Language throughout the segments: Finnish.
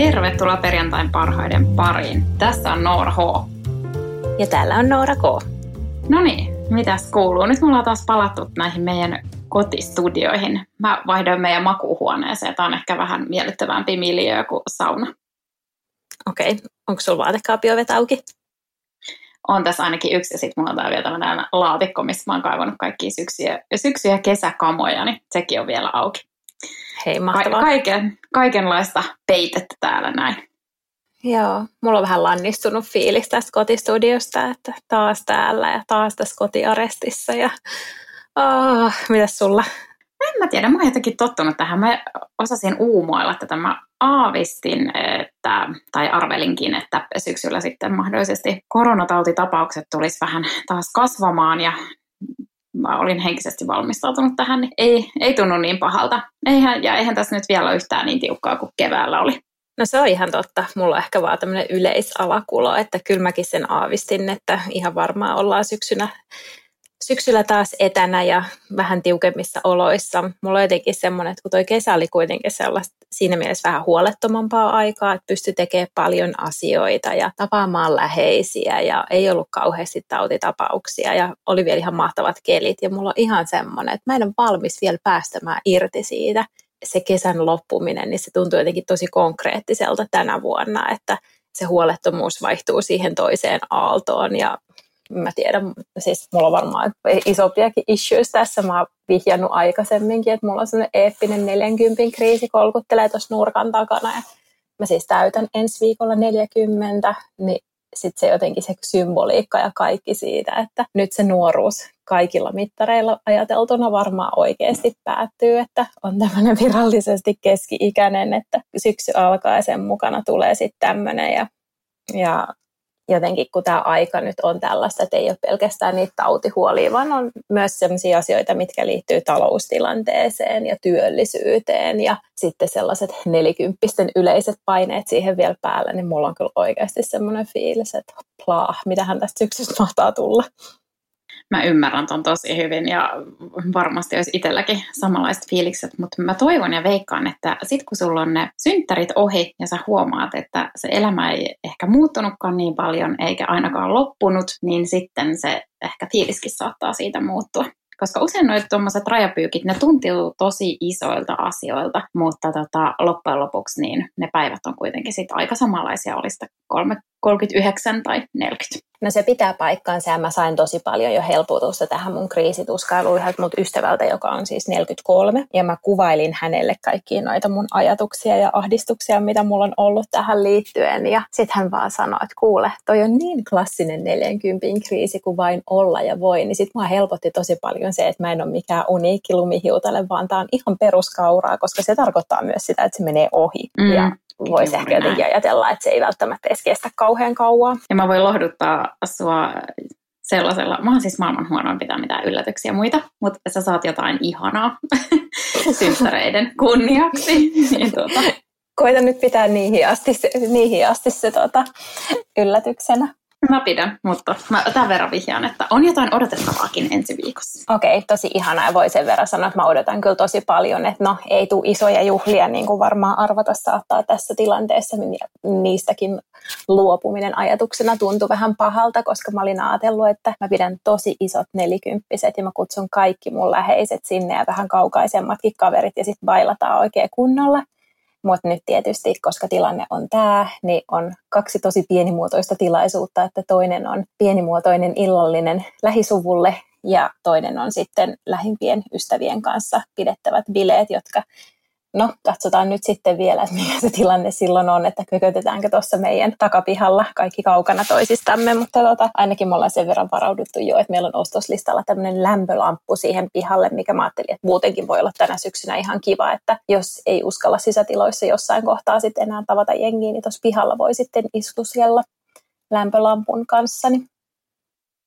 Tervetuloa perjantain parhaiden pariin. Tässä on Noora H. Ja täällä on Noora K. No niin, mitäs kuuluu? Nyt me ollaan taas palattu näihin meidän kotistudioihin. Mä vaihdoin meidän makuuhuoneeseen. Tämä on ehkä vähän miellyttävämpi miljöö kuin sauna. Okei, okay. onko sulla vaatekaapiovet auki? On tässä ainakin yksi ja sitten mulla on täällä vielä tämmöinen laatikko, missä mä oon kaivannut kaikki syksyjä, syksy- ja kesäkamoja, niin sekin on vielä auki. Hei, mahtavaa. Ka- kaiken, kaikenlaista peitettä täällä näin. Joo, mulla on vähän lannistunut fiilis tästä kotistudiosta, että taas täällä ja taas tässä kotiarestissa ja oh, mitäs sulla? En mä tiedä, mä oon jotenkin tottunut tähän. Mä osasin uumoilla tätä. Mä aavistin, että, tai arvelinkin, että syksyllä sitten mahdollisesti koronatautitapaukset tulisi vähän taas kasvamaan ja mä olin henkisesti valmistautunut tähän, niin ei, ei tunnu niin pahalta. Eihän, ja eihän tässä nyt vielä ole yhtään niin tiukkaa kuin keväällä oli. No se on ihan totta. Mulla on ehkä vaan tämmöinen yleisalakulo, että kyllä mäkin sen aavistin, että ihan varmaan ollaan syksynä syksyllä taas etänä ja vähän tiukemmissa oloissa. Mulla on jotenkin semmoinen, että kun toi kesä oli kuitenkin sellaista siinä mielessä vähän huolettomampaa aikaa, että pystyi tekemään paljon asioita ja tapaamaan läheisiä ja ei ollut kauheasti tautitapauksia ja oli vielä ihan mahtavat kelit ja mulla on ihan semmoinen, että mä en ole valmis vielä päästämään irti siitä. Se kesän loppuminen, niin se tuntuu jotenkin tosi konkreettiselta tänä vuonna, että se huolettomuus vaihtuu siihen toiseen aaltoon ja mä tiedän, siis mulla on varmaan isompiakin issues tässä, mä oon vihjannut aikaisemminkin, että mulla on sellainen eeppinen 40 kriisi kolkuttelee tuossa nurkan takana. Ja mä siis täytän ensi viikolla 40, niin sitten se jotenkin se symboliikka ja kaikki siitä, että nyt se nuoruus kaikilla mittareilla ajateltuna varmaan oikeasti päättyy, että on tämmöinen virallisesti keski-ikäinen, että syksy alkaa ja sen mukana tulee sitten tämmöinen ja, ja jotenkin kun tämä aika nyt on tällaista, että ei ole pelkästään niitä tautihuolia, vaan on myös sellaisia asioita, mitkä liittyy taloustilanteeseen ja työllisyyteen ja sitten sellaiset nelikymppisten yleiset paineet siihen vielä päällä, niin mulla on kyllä oikeasti semmoinen fiilis, että plaa, mitähän tästä syksystä mahtaa tulla mä ymmärrän ton tosi hyvin ja varmasti olisi itselläkin samanlaiset fiilikset, mutta mä toivon ja veikkaan, että sit kun sulla on ne synttärit ohi ja sä huomaat, että se elämä ei ehkä muuttunutkaan niin paljon eikä ainakaan loppunut, niin sitten se ehkä fiiliskin saattaa siitä muuttua. Koska usein noita tuommoiset rajapyykit, ne tuntuu tosi isoilta asioilta, mutta tota, loppujen lopuksi niin ne päivät on kuitenkin sit aika samanlaisia, oli sitä 39 tai 40. No se pitää paikkaansa ja mä sain tosi paljon jo helpotusta tähän mun kriisituskailuun yhdeltä mut ystävältä, joka on siis 43. Ja mä kuvailin hänelle kaikkia noita mun ajatuksia ja ahdistuksia, mitä mulla on ollut tähän liittyen. Ja sit hän vaan sanoi, että kuule, toi on niin klassinen 40 kriisi kuin vain olla ja voi. Niin sit mua helpotti tosi paljon se, että mä en ole mikään uniikki lumihiutale, vaan tää on ihan peruskauraa, koska se tarkoittaa myös sitä, että se menee ohi. Mm. Ja voisi ehkä jotenkin ajatella, että se ei välttämättä edes kestä kauhean kauan. Ja mä voin lohduttaa sua sellaisella, mä oon siis maailman huonoin pitää mitään yllätyksiä muita, mutta sä saat jotain ihanaa synttäreiden kunniaksi. niin tuota. Koita nyt pitää niihin asti, niihin asti se tuota, yllätyksenä. Mä pidän, mutta mä tämän verran vihjaan, että on jotain odotettavaakin ensi viikossa. Okei, okay, tosi ihanaa ja voi sen verran sanoa, että mä odotan kyllä tosi paljon, että no ei tule isoja juhlia, niin kuin varmaan arvata saattaa tässä tilanteessa, niin niistäkin luopuminen ajatuksena tuntui vähän pahalta, koska mä olin ajatellut, että mä pidän tosi isot nelikymppiset ja mä kutsun kaikki mun läheiset sinne ja vähän kaukaisemmatkin kaverit ja sitten bailataan oikein kunnolla. Mutta nyt tietysti, koska tilanne on tämä, niin on kaksi tosi pienimuotoista tilaisuutta, että toinen on pienimuotoinen illallinen lähisuvulle ja toinen on sitten lähimpien ystävien kanssa pidettävät bileet, jotka no katsotaan nyt sitten vielä, että mikä se tilanne silloin on, että kökötetäänkö tuossa meidän takapihalla kaikki kaukana toisistamme, mutta tota, ainakin me ollaan sen verran varauduttu jo, että meillä on ostoslistalla tämmöinen lämpölamppu siihen pihalle, mikä mä ajattelin, että muutenkin voi olla tänä syksynä ihan kiva, että jos ei uskalla sisätiloissa jossain kohtaa sitten enää tavata jengiä, niin tuossa pihalla voi sitten istuskella lämpölampun kanssa. Niin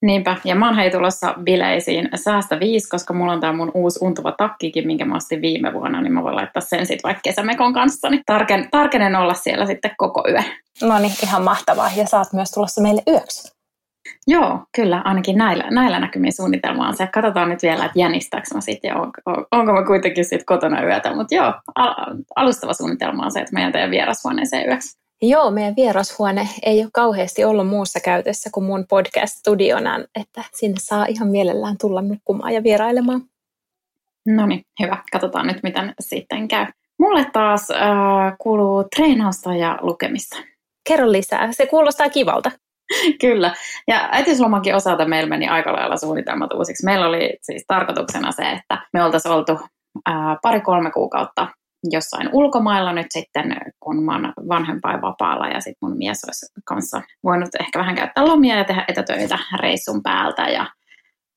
Niinpä, ja mä oon hei tulossa bileisiin säästä viisi, koska mulla on tää mun uusi untuva takkikin, minkä mä ostin viime vuonna, niin mä voin laittaa sen sitten vaikka kesämekon kanssa, niin tarken, tarkenen olla siellä sitten koko yö. No niin, ihan mahtavaa, ja saat myös tulossa meille yöksi. Joo, kyllä, ainakin näillä, näillä näkymin suunnitelma on se. Katsotaan nyt vielä, että jänistääkö mä sitten ja onko, onko mä kuitenkin sitten kotona yötä. Mutta joo, alustava suunnitelma on se, että mä jään teidän vierashuoneeseen yöksi. Joo, meidän vierashuone ei ole kauheasti ollut muussa käytössä kuin mun podcast-studiona, että sinne saa ihan mielellään tulla nukkumaan ja vierailemaan. No niin, hyvä. Katsotaan nyt, miten sitten käy. Mulle taas äh, kuuluu treenausta ja lukemista. Kerro lisää, se kuulostaa kivalta. Kyllä. Ja äitiyslomankin osalta meillä meni aika lailla suunnitelmat uusiksi. Meillä oli siis tarkoituksena se, että me oltaisiin oltu pari-kolme kuukautta jossain ulkomailla nyt sitten, kun mä oon vanhempainvapaalla ja sitten mun mies olisi kanssa voinut ehkä vähän käyttää lomia ja tehdä etätöitä reissun päältä ja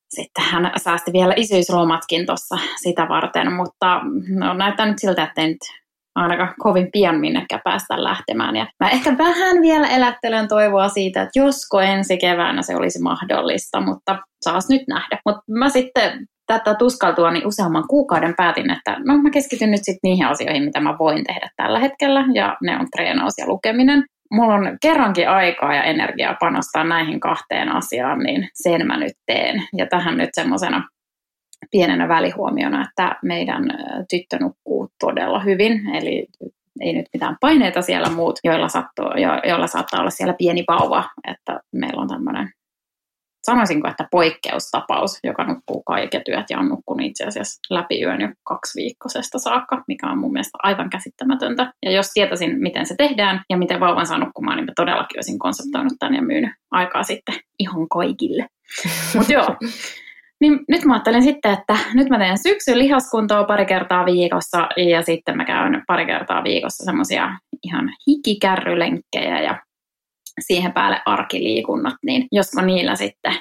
sitten hän säästi vielä isyyslomatkin tuossa sitä varten, mutta no, näyttää nyt siltä, että ei nyt ainakaan kovin pian minnekään päästä lähtemään. Ja mä ehkä vähän vielä elättelen toivoa siitä, että josko ensi keväänä se olisi mahdollista, mutta saas nyt nähdä. Mutta mä sitten tätä tuskaltua niin useamman kuukauden päätin, että no mä keskityn nyt sitten niihin asioihin, mitä mä voin tehdä tällä hetkellä, ja ne on treenaus ja lukeminen. Mulla on kerrankin aikaa ja energiaa panostaa näihin kahteen asiaan, niin sen mä nyt teen. Ja tähän nyt semmoisena pienenä välihuomiona, että meidän tyttö nukkuu todella hyvin, eli ei nyt mitään paineita siellä muut, joilla, sattuu, jo, joilla saattaa olla siellä pieni vauva, että meillä on tämmöinen sanoisinko, että poikkeustapaus, joka nukkuu kaiket työt ja on nukkunut itse asiassa läpi yön jo kaksi viikkoisesta saakka, mikä on mun mielestä aivan käsittämätöntä. Ja jos tietäisin, miten se tehdään ja miten vauvan saa nukkumaan, niin mä todellakin olisin konseptoinut tämän ja myynyt aikaa sitten ihan kaikille. Mutta joo, niin nyt mä ajattelen sitten, että nyt mä teen syksyn lihaskuntoa pari kertaa viikossa ja sitten mä käyn pari kertaa viikossa semmoisia ihan hikikärrylenkkejä ja siihen päälle arkiliikunnat, niin josko niillä sitten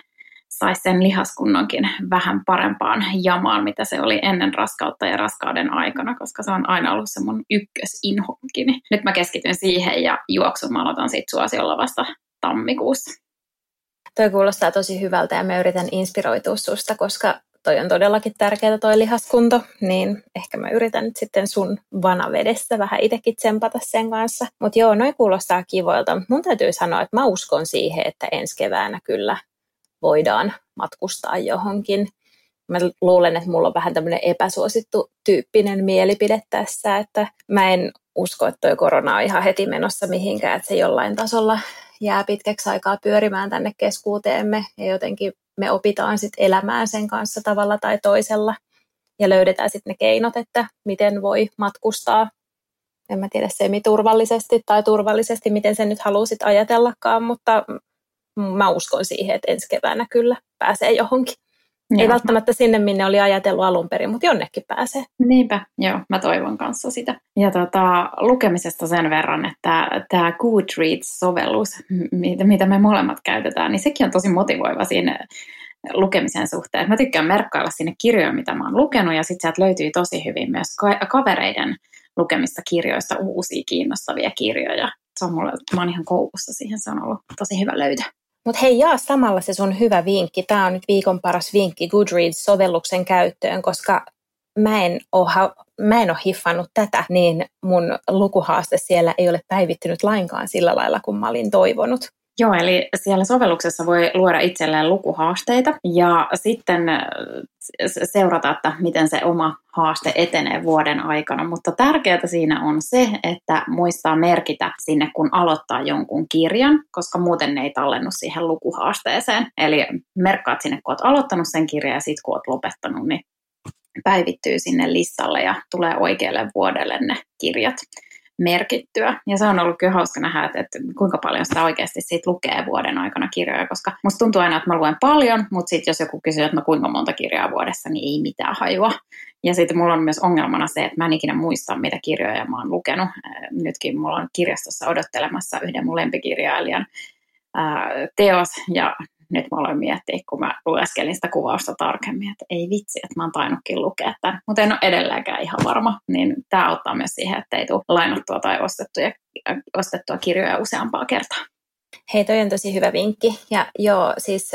saisi sen lihaskunnonkin vähän parempaan jamaan, mitä se oli ennen raskautta ja raskauden aikana, koska se on aina ollut se mun ykkösinhonkin. Nyt mä keskityn siihen ja juoksun mä aloitan siitä suosiolla vasta tammikuussa. Toi kuulostaa tosi hyvältä ja mä yritän inspiroitua susta, koska toi on todellakin tärkeää toi lihaskunto, niin ehkä mä yritän nyt sitten sun vanavedessä vähän itsekin tsempata sen kanssa. Mutta joo, noin kuulostaa kivoilta. Mun täytyy sanoa, että mä uskon siihen, että ensi keväänä kyllä voidaan matkustaa johonkin. Mä luulen, että mulla on vähän tämmöinen epäsuosittu tyyppinen mielipide tässä, että mä en usko, että toi korona on ihan heti menossa mihinkään, että se jollain tasolla jää pitkäksi aikaa pyörimään tänne keskuuteemme ja jotenkin me opitaan sitten elämään sen kanssa tavalla tai toisella ja löydetään sitten ne keinot, että miten voi matkustaa. En mä tiedä semi-turvallisesti tai turvallisesti, miten sen nyt halusit ajatellakaan, mutta mä uskon siihen, että ensi keväänä kyllä pääsee johonkin. Joo. Ei välttämättä sinne, minne oli ajatellut alun perin, mutta jonnekin pääsee. Niinpä, joo, mä toivon kanssa sitä. Ja tota, lukemisesta sen verran, että tämä Goodreads-sovellus, mitä me molemmat käytetään, niin sekin on tosi motivoiva siinä lukemisen suhteen. Mä tykkään merkkailla sinne kirjoja, mitä mä oon lukenut, ja sitten sieltä löytyy tosi hyvin myös kavereiden lukemista kirjoista uusia kiinnostavia kirjoja. Se on mulle, mä oon ihan koukussa siihen, se on ollut tosi hyvä löytö. Mutta hei, jaa samalla se sun hyvä vinkki. Tämä on nyt viikon paras vinkki Goodreads-sovelluksen käyttöön, koska mä en, ole, mä en ole hiffannut tätä, niin mun lukuhaaste siellä ei ole päivittynyt lainkaan sillä lailla, kun mä olin toivonut. Joo, eli siellä sovelluksessa voi luoda itselleen lukuhaasteita ja sitten äh, seurata, että miten se oma haaste etenee vuoden aikana. Mutta tärkeää siinä on se, että muistaa merkitä sinne, kun aloittaa jonkun kirjan, koska muuten ne ei tallennu siihen lukuhaasteeseen. Eli merkkaat sinne, kun olet aloittanut sen kirjan ja sitten kun olet lopettanut, niin päivittyy sinne listalle ja tulee oikealle vuodelle ne kirjat. Merkittyä. Ja se on ollut kyllä hauska nähdä, että, että kuinka paljon sitä oikeasti siitä lukee vuoden aikana kirjoja, koska musta tuntuu aina, että mä luen paljon, mutta sitten jos joku kysyy, että no kuinka monta kirjaa vuodessa, niin ei mitään hajua. Ja sitten mulla on myös ongelmana se, että mä en ikinä muista, mitä kirjoja mä oon lukenut. Nytkin mulla on kirjastossa odottelemassa yhden mun lempikirjailijan teos, ja nyt mä aloin miettiä, kun mä lueskelin sitä kuvausta tarkemmin, että ei vitsi, että mä oon tainnutkin lukea tämän. Mutta en ole edelleenkään ihan varma, niin tämä auttaa myös siihen, että ei tule lainattua tai ostettuja, ostettua kirjoja useampaa kertaa. Hei, toi on tosi hyvä vinkki. Ja joo, siis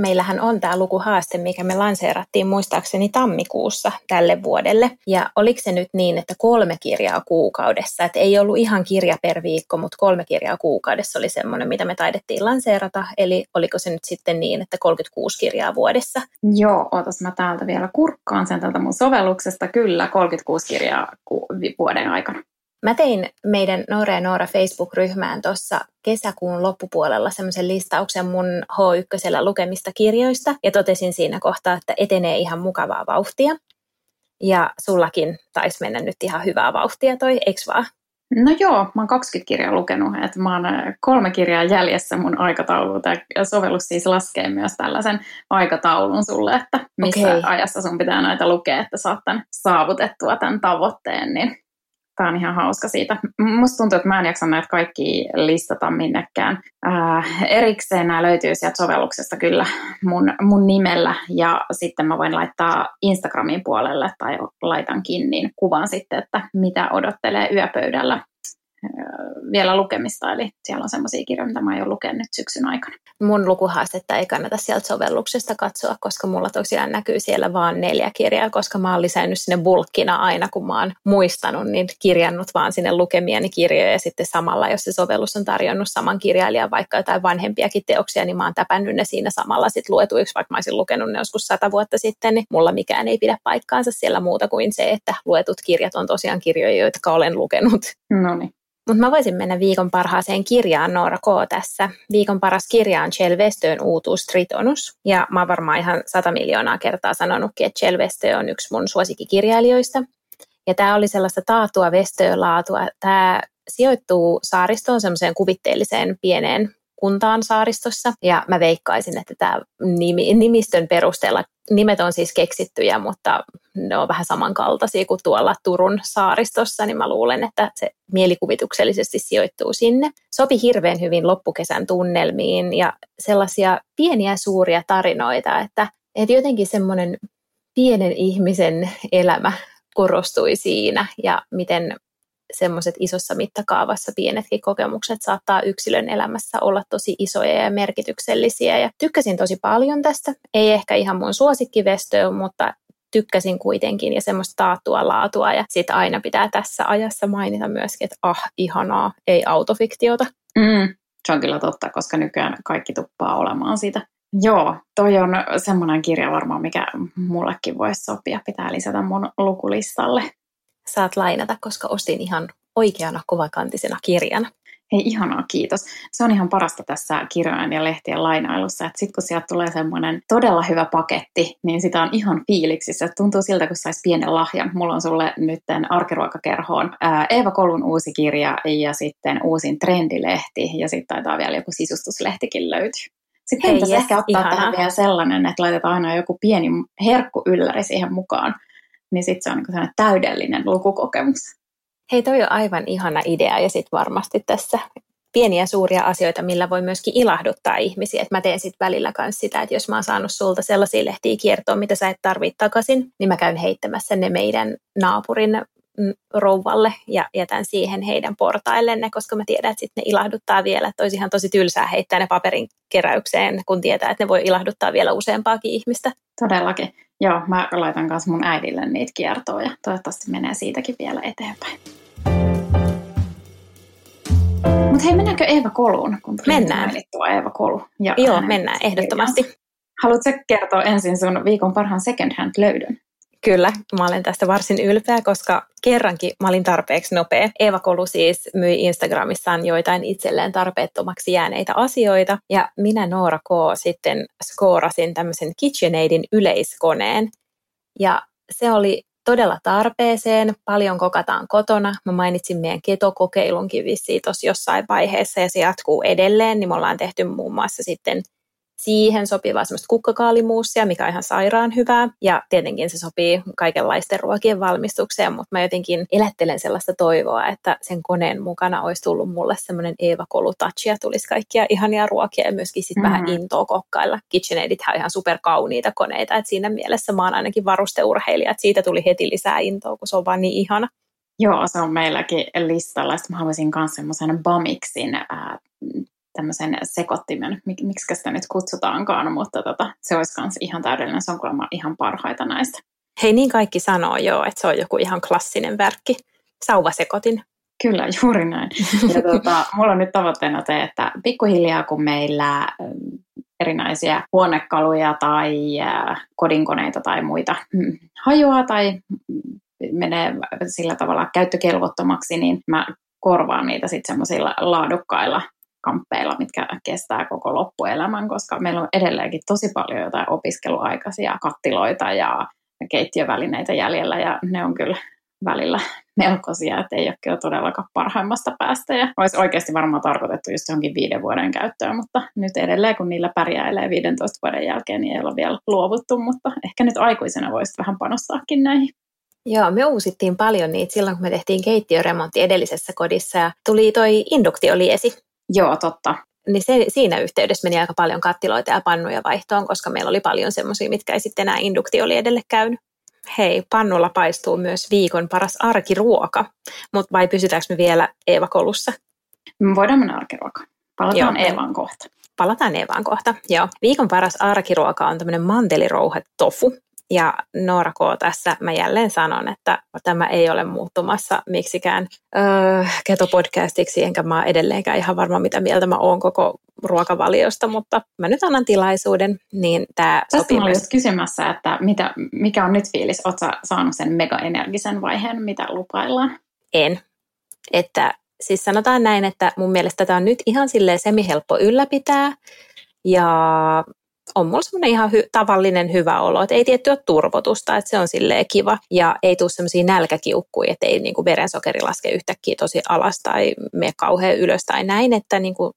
meillähän on tämä lukuhaaste, mikä me lanseerattiin muistaakseni tammikuussa tälle vuodelle. Ja oliko se nyt niin, että kolme kirjaa kuukaudessa, että ei ollut ihan kirja per viikko, mutta kolme kirjaa kuukaudessa oli semmoinen, mitä me taidettiin lanseerata. Eli oliko se nyt sitten niin, että 36 kirjaa vuodessa? Joo, otas mä täältä vielä kurkkaan sen tältä mun sovelluksesta. Kyllä, 36 kirjaa vuoden aikana. Mä tein meidän Noora ja Noora Facebook-ryhmään tuossa kesäkuun loppupuolella semmoisen listauksen mun H1 lukemista kirjoista ja totesin siinä kohtaa, että etenee ihan mukavaa vauhtia. Ja sullakin taisi mennä nyt ihan hyvää vauhtia toi, eikö vaan? No joo, mä oon 20 kirjaa lukenut, että mä oon äh, kolme kirjaa jäljessä mun aikataululta ja sovellus siis laskee myös tällaisen aikataulun sulle, että missä okay. ajassa sun pitää näitä lukea, että saat tämän saavutettua tämän tavoitteen, niin Tämä on ihan hauska siitä. Musta tuntuu, että mä en jaksa näitä kaikki listata minnekään. Ää, äh, erikseen nämä löytyy sieltä sovelluksesta kyllä mun, mun nimellä ja sitten mä voin laittaa Instagramin puolelle tai laitankin niin kuvan sitten, että mitä odottelee yöpöydällä vielä lukemista, eli siellä on semmoisia kirjoja, mitä mä oon jo lukenut syksyn aikana. Mun lukuhaastetta ei kannata sieltä sovelluksesta katsoa, koska mulla tosiaan näkyy siellä vaan neljä kirjaa, koska mä oon lisännyt sinne bulkkina aina, kun mä oon muistanut, niin kirjannut vaan sinne lukemiani kirjoja ja sitten samalla, jos se sovellus on tarjonnut saman kirjailijan vaikka jotain vanhempiakin teoksia, niin mä oon täpännyt ne siinä samalla sitten luetuiksi, vaikka mä olisin lukenut ne joskus sata vuotta sitten, niin mulla mikään ei pidä paikkaansa siellä muuta kuin se, että luetut kirjat on tosiaan kirjoja, joita olen lukenut. No niin. Mutta mä voisin mennä viikon parhaaseen kirjaan Noora K. tässä. Viikon paras kirja on Chelvestön uutuus Tritonus. Ja mä oon varmaan ihan sata miljoonaa kertaa sanonutkin, että Chelvestö on yksi mun suosikkikirjailijoista. Ja tämä oli sellaista taatua vestöölaatua. Tämä sijoittuu saaristoon semmoiseen kuvitteelliseen pieneen kuntaan saaristossa. Ja mä veikkaisin, että tämä nimi, nimistön perusteella, nimet on siis keksittyjä, mutta ne on vähän samankaltaisia kuin tuolla Turun saaristossa, niin mä luulen, että se mielikuvituksellisesti sijoittuu sinne. Sopi hirveän hyvin loppukesän tunnelmiin ja sellaisia pieniä suuria tarinoita, että, että jotenkin semmoinen pienen ihmisen elämä korostui siinä ja miten semmoiset isossa mittakaavassa pienetkin kokemukset saattaa yksilön elämässä olla tosi isoja ja merkityksellisiä. Ja tykkäsin tosi paljon tästä. Ei ehkä ihan mun suosikkivestöä, mutta tykkäsin kuitenkin ja semmoista taattua laatua. Ja sitten aina pitää tässä ajassa mainita myöskin, että ah, ihanaa, ei autofiktiota. Mm, se on kyllä totta, koska nykyään kaikki tuppaa olemaan siitä. Joo, toi on semmoinen kirja varmaan, mikä mullekin voisi sopia. Pitää lisätä mun lukulistalle saat lainata, koska ostin ihan oikeana kovakantisena kirjana. Hei, ihanaa, kiitos. Se on ihan parasta tässä kirjojen ja lehtien lainailussa, että sitten kun sieltä tulee semmoinen todella hyvä paketti, niin sitä on ihan fiiliksissä. Tuntuu siltä, kun saisi pienen lahjan. Mulla on sulle nyt arkiruokakerhoon ää, Eeva Kolun uusi kirja ja sitten uusin trendilehti ja sitten taitaa vielä joku sisustuslehtikin löytyy. Sitten Hei, yes, ehkä ottaa ihanaa. tähän vielä sellainen, että laitetaan aina joku pieni herkkuylläri siihen mukaan niin sitten se on niin täydellinen lukukokemus. Hei, toi on aivan ihana idea ja sitten varmasti tässä pieniä suuria asioita, millä voi myöskin ilahduttaa ihmisiä. Et mä teen sitten välillä myös sitä, että jos mä oon saanut sulta sellaisia lehtiä kiertoon, mitä sä et tarvitse takaisin, niin mä käyn heittämässä ne meidän naapurin mm, rouvalle ja jätän siihen heidän portaillenne, koska mä tiedän, että sitten ne ilahduttaa vielä. Että olisi ihan tosi tylsää heittää ne paperin keräykseen, kun tietää, että ne voi ilahduttaa vielä useampaakin ihmistä. Todellakin. Joo, mä laitan kanssa mun äidille niitä kiertoa ja toivottavasti menee siitäkin vielä eteenpäin. Mutta hei, mennäänkö Eeva Koluun? Kun mennään. Mainittua Eeva Kolu. Ja Joo, mennään ehdottomasti. Haluatko kertoa ensin sun viikon parhaan second hand löydön? Kyllä, mä olen tästä varsin ylpeä, koska kerrankin mä olin tarpeeksi nopea. Eeva Kolu siis myi Instagramissaan joitain itselleen tarpeettomaksi jääneitä asioita. Ja minä Noora K. sitten skoorasin tämmöisen KitchenAidin yleiskoneen. Ja se oli todella tarpeeseen, paljon kokataan kotona. Mä mainitsin meidän ketokokeilunkin vissiin tuossa jossain vaiheessa ja se jatkuu edelleen, niin me ollaan tehty muun muassa sitten siihen sopivaa semmoista kukkakaalimuusia, mikä on ihan sairaan hyvää. Ja tietenkin se sopii kaikenlaisten ruokien valmistukseen, mutta mä jotenkin elättelen sellaista toivoa, että sen koneen mukana olisi tullut mulle semmoinen Eeva Touch ja tulisi kaikkia ihania ruokia ja myöskin sitten mm-hmm. vähän intoa kokkailla. KitchenAidit on ihan superkauniita koneita, että siinä mielessä mä oon ainakin varusteurheilija, että siitä tuli heti lisää intoa, kun se on vaan niin ihana. Joo, se on meilläkin listalla. Sitten mä haluaisin myös semmoisen Bamixin äh, tämmöisen sekoittimen, mik, miksi sitä nyt kutsutaankaan, mutta tota, se olisi myös ihan täydellinen, se on kuulemma ihan parhaita näistä. Hei, niin kaikki sanoo joo, että se on joku ihan klassinen verkki, sauvasekotin. Kyllä, juuri näin. Ja tuota, mulla on nyt tavoitteena se, että pikkuhiljaa kun meillä erinäisiä huonekaluja tai kodinkoneita tai muita mm, hajoaa tai menee sillä tavalla käyttökelvottomaksi, niin mä korvaan niitä sitten semmoisilla laadukkailla kamppeilla, mitkä kestää koko loppuelämän, koska meillä on edelleenkin tosi paljon jotain opiskeluaikaisia kattiloita ja keittiövälineitä jäljellä ja ne on kyllä välillä melkoisia, että ei ole kyllä todellakaan parhaimmasta päästä. Ja olisi oikeasti varmaan tarkoitettu just johonkin viiden vuoden käyttöön, mutta nyt edelleen kun niillä pärjäilee 15 vuoden jälkeen, niin ei ole vielä luovuttu, mutta ehkä nyt aikuisena voisi vähän panostaakin näihin. Joo, me uusittiin paljon niitä silloin, kun me tehtiin keittiöremontti edellisessä kodissa ja tuli toi induktioliesi, Joo, totta. Niin se, siinä yhteydessä meni aika paljon kattiloita ja pannuja vaihtoon, koska meillä oli paljon semmoisia, mitkä ei sitten enää indukti oli edelle käynyt. Hei, pannulla paistuu myös viikon paras arkiruoka, mutta vai pysytäänkö me vielä Eeva-kolussa? Me voidaan mennä arkiruokaan. Palataan Joo. Eevaan kohta. Palataan Eevaan kohta, joo. Viikon paras arkiruoka on tämmöinen mantelirouhe tofu, ja Noora K. tässä mä jälleen sanon, että tämä ei ole muuttumassa miksikään öö, ketopodcastiksi, enkä mä edelleenkään ihan varma, mitä mieltä mä oon koko ruokavaliosta, mutta mä nyt annan tilaisuuden, niin tämä Tästä mä olin just kysymässä, että mitä, mikä on nyt fiilis? Oletko saanut sen mega-energisen vaiheen, mitä lupaillaan? En. Että siis sanotaan näin, että mun mielestä tämä on nyt ihan silleen semihelppo ylläpitää, ja on mulla semmoinen ihan hy- tavallinen hyvä olo, että ei tietty ole turvotusta, että se on silleen kiva ja ei tule semmoisia nälkäkiukkuja, että ei niinku verensokeri laske yhtäkkiä tosi alas tai mene kauhean ylös tai näin, että niinku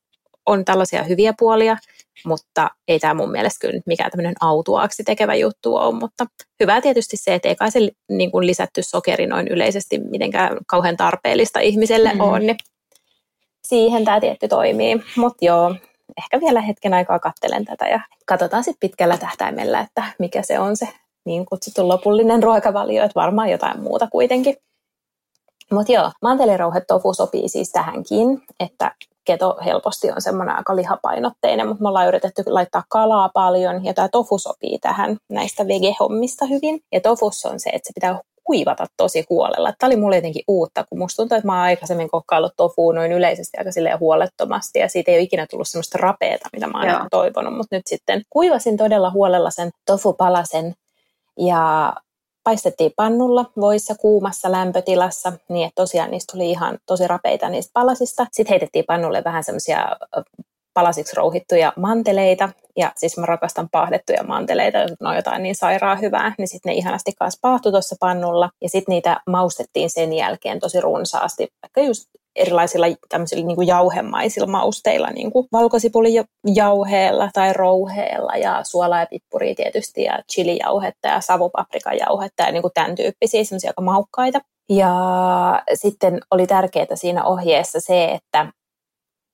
on tällaisia hyviä puolia, mutta ei tämä mun mielestä kyllä nyt mikään tämmöinen autuaaksi tekevä juttu ole, mutta hyvä tietysti se, että ei kai se niin kuin lisätty sokeri noin yleisesti mitenkään kauhean tarpeellista ihmiselle mm-hmm. on, niin siihen tämä tietty toimii, mutta joo, ehkä vielä hetken aikaa kattelen tätä ja katsotaan sitten pitkällä tähtäimellä, että mikä se on se niin kutsuttu lopullinen ruokavalio, että varmaan jotain muuta kuitenkin. Mutta joo, mantelirouhe tofu sopii siis tähänkin, että keto helposti on semmoinen aika lihapainotteinen, mutta me ollaan yritetty laittaa kalaa paljon ja tämä tofu sopii tähän näistä vegehommista hyvin. Ja tofus on se, että se pitää kuivata tosi huolella. Tämä oli mulle jotenkin uutta, kun musta tuntuu, että mä oon aikaisemmin kokkaillut tofuun noin yleisesti aika silleen huolettomasti ja siitä ei ole ikinä tullut semmoista rapeeta, mitä mä oon Joo. toivonut, mutta nyt sitten kuivasin todella huolella sen tofupalasen ja paistettiin pannulla voissa kuumassa lämpötilassa, niin että tosiaan niistä tuli ihan tosi rapeita niistä palasista. Sitten heitettiin pannulle vähän semmoisia palasiksi rouhittuja manteleita, ja siis mä rakastan paahdettuja manteleita, jos on jotain niin sairaan hyvää, niin sitten ne ihanasti kanssa paahtu tuossa pannulla, ja sitten niitä maustettiin sen jälkeen tosi runsaasti, vaikka just erilaisilla tämmöisillä niin kuin jauhemaisilla mausteilla, niin kuin valkosipulin tai rouheella ja suolaa ja pippuria tietysti ja chilijauhetta ja savupaprikajauhetta ja niin kuin tämän tyyppisiä semmoisia aika maukkaita. Ja sitten oli tärkeää siinä ohjeessa se, että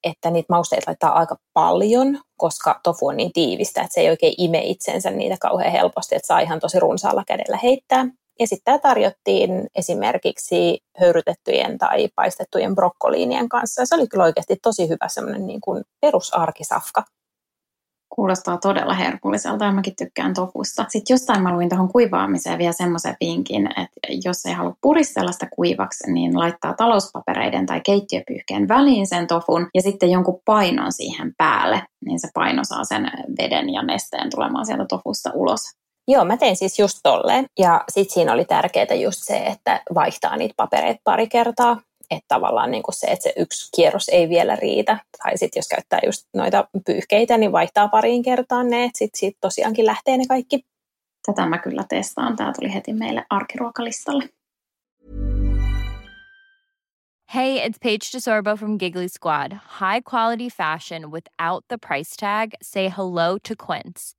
että niitä mausteita laittaa aika paljon, koska tofu on niin tiivistä, että se ei oikein ime itsensä niitä kauhean helposti, että saa ihan tosi runsaalla kädellä heittää. Ja sitten tämä tarjottiin esimerkiksi höyrytettyjen tai paistettujen brokkoliinien kanssa. Ja se oli kyllä oikeasti tosi hyvä semmoinen niin kuin perusarkisafka. Kuulostaa todella herkulliselta ja mäkin tykkään tofusta. Sitten jostain mä luin tuohon kuivaamiseen vielä semmoisen vinkin, että jos ei halua puristella sitä kuivaksi, niin laittaa talouspapereiden tai keittiöpyyhkeen väliin sen tofun ja sitten jonkun painon siihen päälle, niin se paino saa sen veden ja nesteen tulemaan sieltä tofusta ulos. Joo, mä tein siis just tolleen. Ja sitten siinä oli tärkeää just se, että vaihtaa niitä papereita pari kertaa että tavallaan niin kuin se, että se yksi kierros ei vielä riitä. Tai sitten jos käyttää just noita pyyhkeitä, niin vaihtaa pariin kertaan ne, että sitten siitä tosiaankin lähtee ne kaikki. tätä mä kyllä testaan. Tämä tuli heti meille arkiruokalistalle. Hey, it's Paige DeSorbo from Giggly Squad. High quality fashion without the price tag. Say hello to Quince.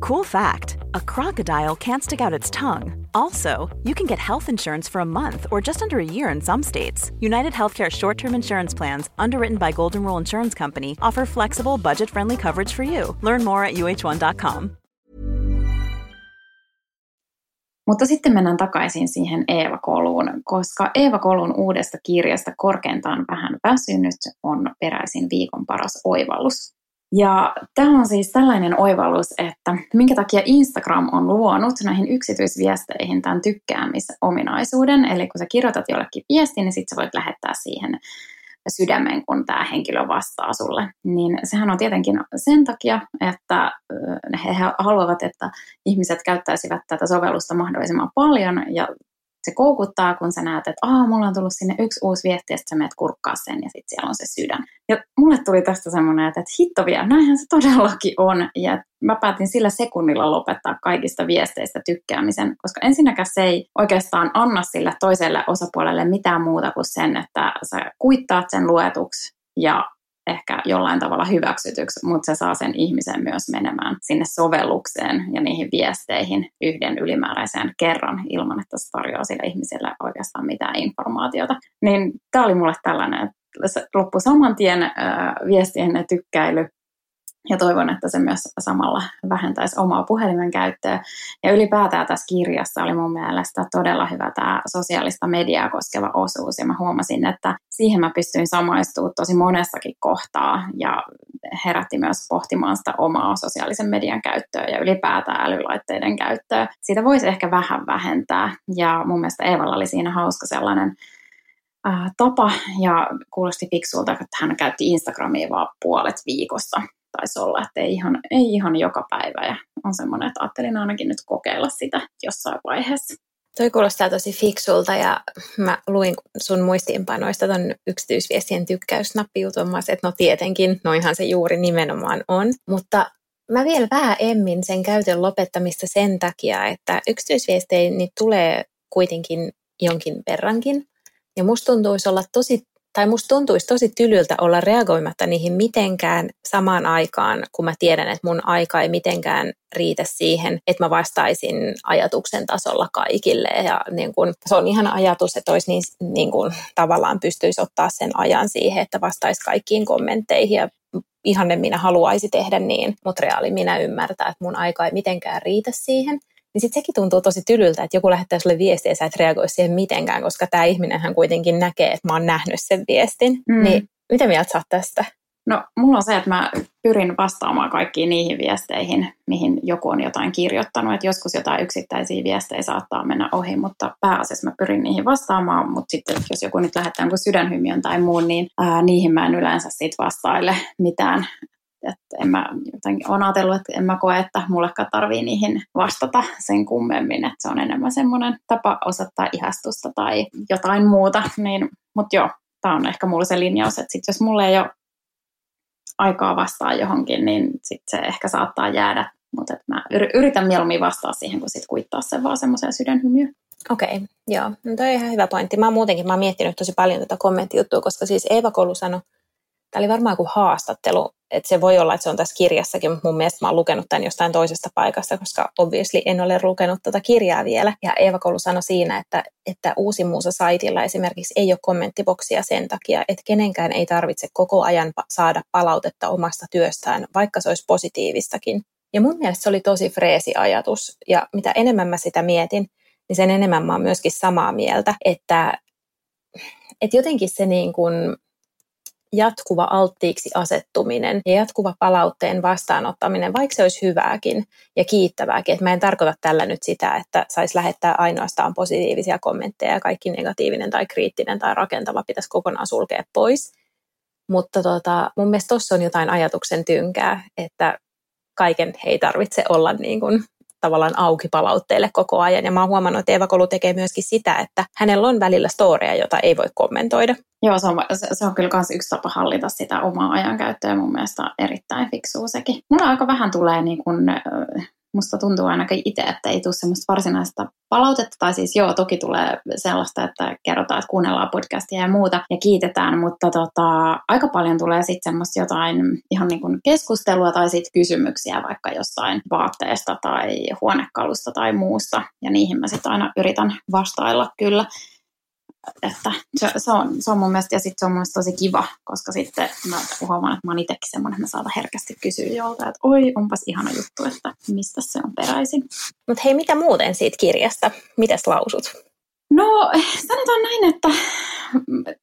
Cool fact a crocodile can't stick out its tongue. Also, you can get health insurance for a month or just under a year in some states. United Healthcare short term insurance plans, underwritten by Golden Rule Insurance Company, offer flexible, budget friendly coverage for you. Learn more at uh1.com. Mutta sitten mennään takaisin siihen Eeva Koluun, koska Eeva Kolun uudesta kirjasta Korkeintaan vähän väsynyt on peräisin viikon paras oivallus. Ja tämä on siis tällainen oivallus, että minkä takia Instagram on luonut näihin yksityisviesteihin tämän tykkäämisominaisuuden. Eli kun sä kirjoitat jollekin viestin, niin sitten sä voit lähettää siihen sydämen, kun tämä henkilö vastaa sulle. Niin sehän on tietenkin sen takia, että he haluavat, että ihmiset käyttäisivät tätä sovellusta mahdollisimman paljon ja se koukuttaa, kun sä näet, että Aa, mulla on tullut sinne yksi uusi viesti, ja sä menet kurkkaa sen, ja sitten siellä on se sydän. Ja mulle tuli tästä semmoinen, että, että hitto vielä, näinhän se todellakin on. Ja mä päätin sillä sekunnilla lopettaa kaikista viesteistä tykkäämisen, koska ensinnäkään se ei oikeastaan anna sille toiselle osapuolelle mitään muuta kuin sen, että sä kuittaat sen luetuksi ja ehkä jollain tavalla hyväksytyksi, mutta se saa sen ihmisen myös menemään sinne sovellukseen ja niihin viesteihin yhden ylimääräisen kerran ilman, että se tarjoaa sille ihmiselle oikeastaan mitään informaatiota. Niin tämä oli mulle tällainen, että se loppui saman tien äh, viestien tykkäily ja toivon, että se myös samalla vähentäisi omaa puhelimen käyttöä. Ja ylipäätään tässä kirjassa oli mun mielestä todella hyvä tämä sosiaalista mediaa koskeva osuus. Ja mä huomasin, että siihen mä pystyin samaistumaan tosi monessakin kohtaa. Ja herätti myös pohtimaan sitä omaa sosiaalisen median käyttöä ja ylipäätään älylaitteiden käyttöä. Siitä voisi ehkä vähän vähentää. Ja mun mielestä Eevalla oli siinä hauska sellainen tapa ja kuulosti fiksulta, että hän käytti Instagramia vaan puolet viikossa taisi olla, että ei ihan, ei ihan joka päivä. Ja on semmoinen, että ajattelin ainakin nyt kokeilla sitä jossain vaiheessa. Toi kuulostaa tosi fiksulta ja mä luin sun muistiinpanoista ton yksityisviestien tykkäysnappijutun, että no tietenkin, noinhan se juuri nimenomaan on. Mutta mä vielä vähän emmin sen käytön lopettamista sen takia, että yksityisviestejä niin tulee kuitenkin jonkin verrankin. Ja musta tuntuisi olla tosi tai musta tuntuisi tosi tylyltä olla reagoimatta niihin mitenkään samaan aikaan, kun mä tiedän, että mun aika ei mitenkään riitä siihen, että mä vastaisin ajatuksen tasolla kaikille. Ja niin kun, se on ihan ajatus, että olisi niin, niin kun, tavallaan pystyisi ottaa sen ajan siihen, että vastaisi kaikkiin kommentteihin ja ihanne minä haluaisi tehdä niin, mutta reaali minä ymmärtää, että mun aika ei mitenkään riitä siihen niin sitten sekin tuntuu tosi tylyltä, että joku lähettää sulle viestiä ja sä et reagoi siihen mitenkään, koska tämä ihminenhän kuitenkin näkee, että mä oon nähnyt sen viestin. Mm. Niin mitä mieltä sä oot tästä? No mulla on se, että mä pyrin vastaamaan kaikkiin niihin viesteihin, mihin joku on jotain kirjoittanut. Että joskus jotain yksittäisiä viestejä saattaa mennä ohi, mutta pääasiassa mä pyrin niihin vastaamaan. Mutta sitten jos joku nyt lähettää jonkun sydänhymiön tai muun, niin ää, niihin mä en yleensä sit vastaile mitään että en mä jotenkin olen ajatellut, että en mä koe, että mullekaan tarvii niihin vastata sen kummemmin, että se on enemmän semmoinen tapa osoittaa ihastusta tai jotain muuta, niin, mutta joo, tämä on ehkä mulla se linjaus, että sit jos mulle ei ole aikaa vastaa johonkin, niin sit se ehkä saattaa jäädä, mutta mä yritän mieluummin vastaa siihen, kun sit kuittaa sen vaan semmoiseen sydänhymyyn. Okei, okay, joo. No toi on ihan hyvä pointti. Mä muutenkin mä oon miettinyt tosi paljon tätä kommenttijuttua, koska siis Eeva Kolu sanoi, tämä oli varmaan kuin haastattelu, että se voi olla, että se on tässä kirjassakin, mutta mun mielestä mä oon lukenut tämän jostain toisesta paikasta, koska obviously en ole lukenut tätä kirjaa vielä. Ja Eeva Koulu sanoi siinä, että, että uusimuusa saitilla esimerkiksi ei ole kommenttiboksia sen takia, että kenenkään ei tarvitse koko ajan saada palautetta omasta työstään, vaikka se olisi positiivistakin. Ja mun mielestä se oli tosi freesi ajatus, ja mitä enemmän mä sitä mietin, niin sen enemmän mä oon myöskin samaa mieltä, että, että jotenkin se niin kuin, jatkuva alttiiksi asettuminen ja jatkuva palautteen vastaanottaminen, vaikka se olisi hyvääkin ja kiittävääkin. Et mä en tarkoita tällä nyt sitä, että saisi lähettää ainoastaan positiivisia kommentteja ja kaikki negatiivinen tai kriittinen tai rakentava pitäisi kokonaan sulkea pois. Mutta tota, mun mielestä tuossa on jotain ajatuksen tynkää, että kaiken ei tarvitse olla niin kuin tavallaan auki palautteelle koko ajan. Ja mä oon huomannut, että Eeva Kolu tekee myöskin sitä, että hänellä on välillä storeja, jota ei voi kommentoida. Joo, se on, se on kyllä myös yksi tapa hallita sitä omaa ajankäyttöä mun mielestä erittäin fiksuu sekin. Mulla aika vähän tulee niin kuin, musta tuntuu ainakin itse, että ei tule semmoista varsinaista palautetta, tai siis joo, toki tulee sellaista, että kerrotaan, että kuunnellaan podcastia ja muuta, ja kiitetään, mutta tota, aika paljon tulee sitten semmoista jotain ihan niin kuin keskustelua tai sitten kysymyksiä vaikka jostain vaatteesta tai huonekalusta tai muusta, ja niihin mä sitten aina yritän vastailla kyllä että se, se, on, se on mun mielestä, ja sitten se on mun tosi kiva, koska sitten mä huomaan, että mä oon itsekin semmoinen, että mä saatan herkästi kysyä jolta, että oi, onpas ihana juttu, että mistä se on peräisin. Mutta hei, mitä muuten siitä kirjasta? Mitäs lausut? No, sanotaan näin, että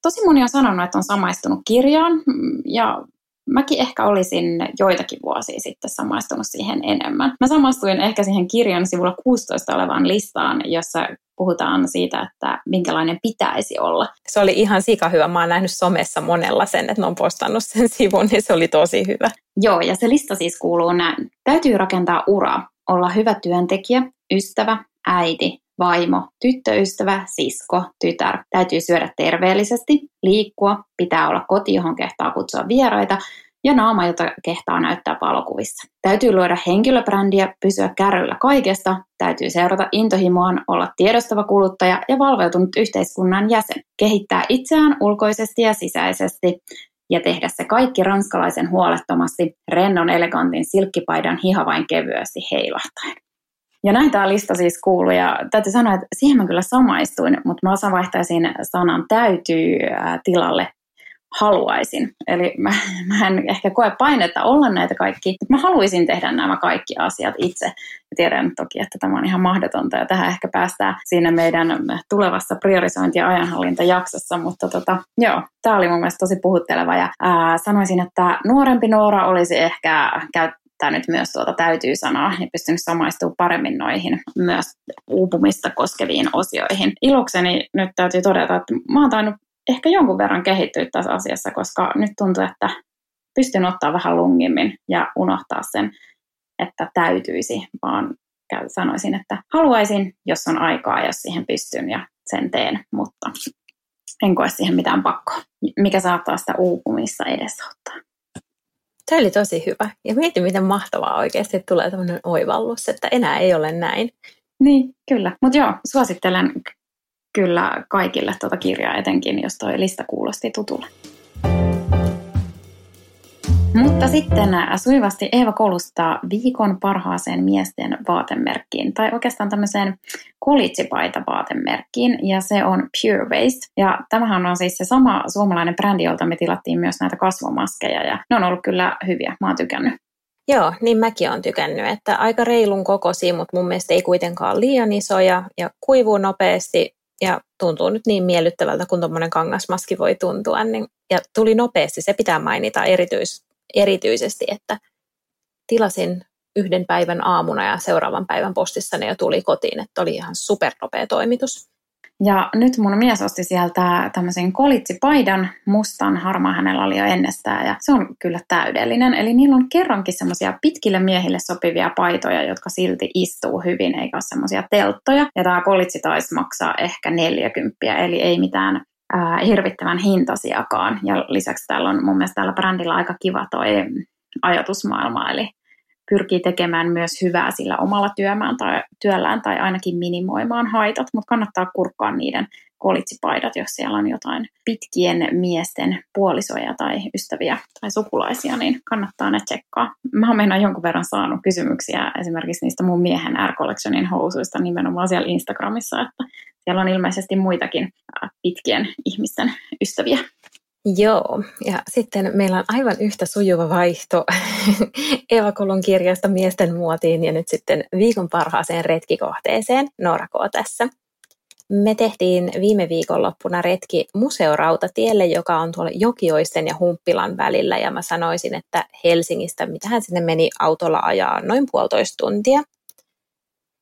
tosi moni on sanonut, että on samaistunut kirjaan, ja mäkin ehkä olisin joitakin vuosia sitten samaistunut siihen enemmän. Mä samastuin ehkä siihen kirjan sivulla 16 olevaan listaan, jossa puhutaan siitä, että minkälainen pitäisi olla. Se oli ihan sika hyvä. Mä oon nähnyt somessa monella sen, että ne on postannut sen sivun, niin se oli tosi hyvä. Joo, ja se lista siis kuuluu näin. Täytyy rakentaa ura, olla hyvä työntekijä, ystävä, äiti, vaimo, tyttöystävä, sisko, tytär. Täytyy syödä terveellisesti, liikkua, pitää olla koti, johon kehtaa kutsua vieraita ja naama, jota kehtaa näyttää palokuvissa. Täytyy luoda henkilöbrändiä, pysyä kärryllä kaikesta, täytyy seurata intohimoaan, olla tiedostava kuluttaja ja valveutunut yhteiskunnan jäsen. Kehittää itseään ulkoisesti ja sisäisesti ja tehdä se kaikki ranskalaisen huolettomasti, rennon elegantin silkkipaidan hihavain kevyesti heilahtaen. Ja näin tämä lista siis kuuluu, ja täytyy sanoa, että siihen mä kyllä samaistuin, mutta mä vaihtaisin sanan täytyy tilalle haluaisin. Eli mä, mä en ehkä koe painetta olla näitä kaikki, mutta mä haluaisin tehdä nämä kaikki asiat itse. Ja tiedän toki, että tämä on ihan mahdotonta ja tähän ehkä päästään siinä meidän tulevassa priorisointi- ja ajanhallintajaksossa, mutta tota, joo, tämä oli mun mielestä tosi puhutteleva ja ää, sanoisin, että nuorempi Noora olisi ehkä käyttänyt myös tuota täytyy sanaa ja pystynyt samaistumaan paremmin noihin myös uupumista koskeviin osioihin. Ilokseni nyt täytyy todeta, että mä oon tainnut ehkä jonkun verran kehittyä tässä asiassa, koska nyt tuntuu, että pystyn ottaa vähän lungimmin ja unohtaa sen, että täytyisi, vaan sanoisin, että haluaisin, jos on aikaa, jos siihen pystyn ja sen teen, mutta en koe siihen mitään pakkoa, mikä saattaa sitä uupumista edesauttaa. Tämä oli tosi hyvä. Ja mieti, miten mahtavaa oikeasti tulee tämmöinen oivallus, että enää ei ole näin. Niin, kyllä. Mutta joo, suosittelen kyllä kaikille tuota kirjaa, etenkin jos tuo lista kuulosti tutulle. Mutta sitten sujuvasti Eeva kolustaa viikon parhaaseen miesten vaatemerkkiin, tai oikeastaan tämmöiseen kolitsipaita vaatemerkkiin, ja se on Pure Waste. Ja tämähän on siis se sama suomalainen brändi, jolta me tilattiin myös näitä kasvomaskeja, ja ne on ollut kyllä hyviä, mä oon tykännyt. Joo, niin mäkin olen tykännyt, että aika reilun kokoisia, mutta mun mielestä ei kuitenkaan liian isoja ja kuivuu nopeasti ja tuntuu nyt niin miellyttävältä kuin tuommoinen kangasmaski voi tuntua. Niin, ja tuli nopeasti, se pitää mainita erityis, erityisesti, että tilasin yhden päivän aamuna ja seuraavan päivän postissa ne jo tuli kotiin, että oli ihan supernopea toimitus. Ja nyt mun mies osti sieltä tämmöisen kolitsipaidan, mustan, harmaa hänellä oli jo ennestään ja se on kyllä täydellinen. Eli niillä on kerrankin semmoisia pitkille miehille sopivia paitoja, jotka silti istuu hyvin, eikä ole semmoisia telttoja. Ja tämä kolitsi taisi maksaa ehkä 40, eli ei mitään hirvittävän hintasiakaan. Ja lisäksi täällä on mun mielestä tällä brändillä aika kiva toi ajatusmaailma, eli pyrkii tekemään myös hyvää sillä omalla työmään tai, työllään tai ainakin minimoimaan haitat, mutta kannattaa kurkkaa niiden kolitsipaidat, jos siellä on jotain pitkien miesten puolisoja tai ystäviä tai sukulaisia, niin kannattaa ne tsekkaa. Mä oon meinaan jonkun verran saanut kysymyksiä esimerkiksi niistä mun miehen R housuista nimenomaan siellä Instagramissa, että siellä on ilmeisesti muitakin pitkien ihmisten ystäviä. Joo, ja sitten meillä on aivan yhtä sujuva vaihto Eva Kolon kirjasta miesten muotiin ja nyt sitten viikon parhaaseen retkikohteeseen Noora K. tässä. Me tehtiin viime viikonloppuna retki museorautatielle, joka on tuolla Jokioisten ja Humppilan välillä. Ja mä sanoisin, että Helsingistä, mitähän sinne meni autolla ajaa, noin puolitoista tuntia.